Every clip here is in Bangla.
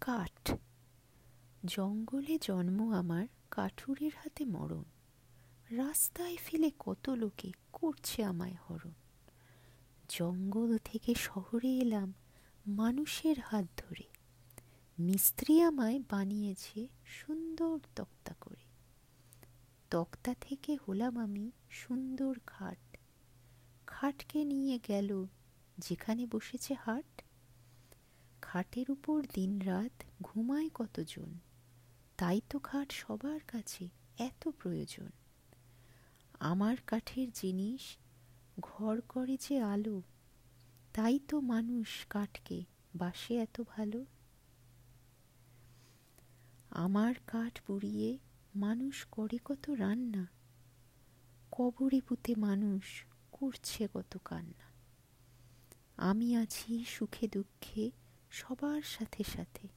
কাঠ। জঙ্গলে জন্ম আমার কাঠুরের হাতে মরণ। রাস্তায় ফেলে কত লোকে করছে আমায় হরণ। জঙ্গল থেকে শহরে এলাম মানুষের হাত ধরে। মিস্ত্রি আমায় বানিয়েছে সুন্দর তক্তা করে। তক্তা থেকে হলাম আমি সুন্দর খাট। খাটকে নিয়ে গেল যেখানে বসেছে হাট। খাটের উপর দিন রাত ঘুমায় কতজন? তাই তো খাট সবার কাছে এত প্রয়োজন। আমার কাঠের জিনিস ঘর করে যে আলো, তাই তো মানুষ কাঠকে বাসে এত ভালো। আমার কাঠ পুড়িয়ে মানুষ করে কত রান্না, কবরে পুঁতে মানুষ করছে কত কান্না। আমি আছি সুখে দুঃখে সবার সাথে সাথে।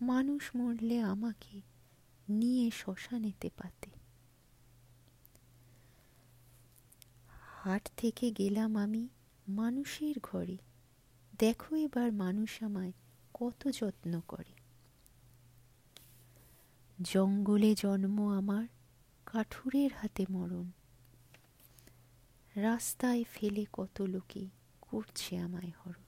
মানুষ মরলে আমাকে নিয়ে শ্মশানেতে পাতে। হাট থেকে গেলাম আমি মানুষের ঘরে। দেখো এবার মানুষ আমায় কত যত্ন করে। জঙ্গলে জন্ম আমার, কাঠুরের হাতে মরণ। রাস্তায় ফেলে কত লোকে করছে আমায় হরণ।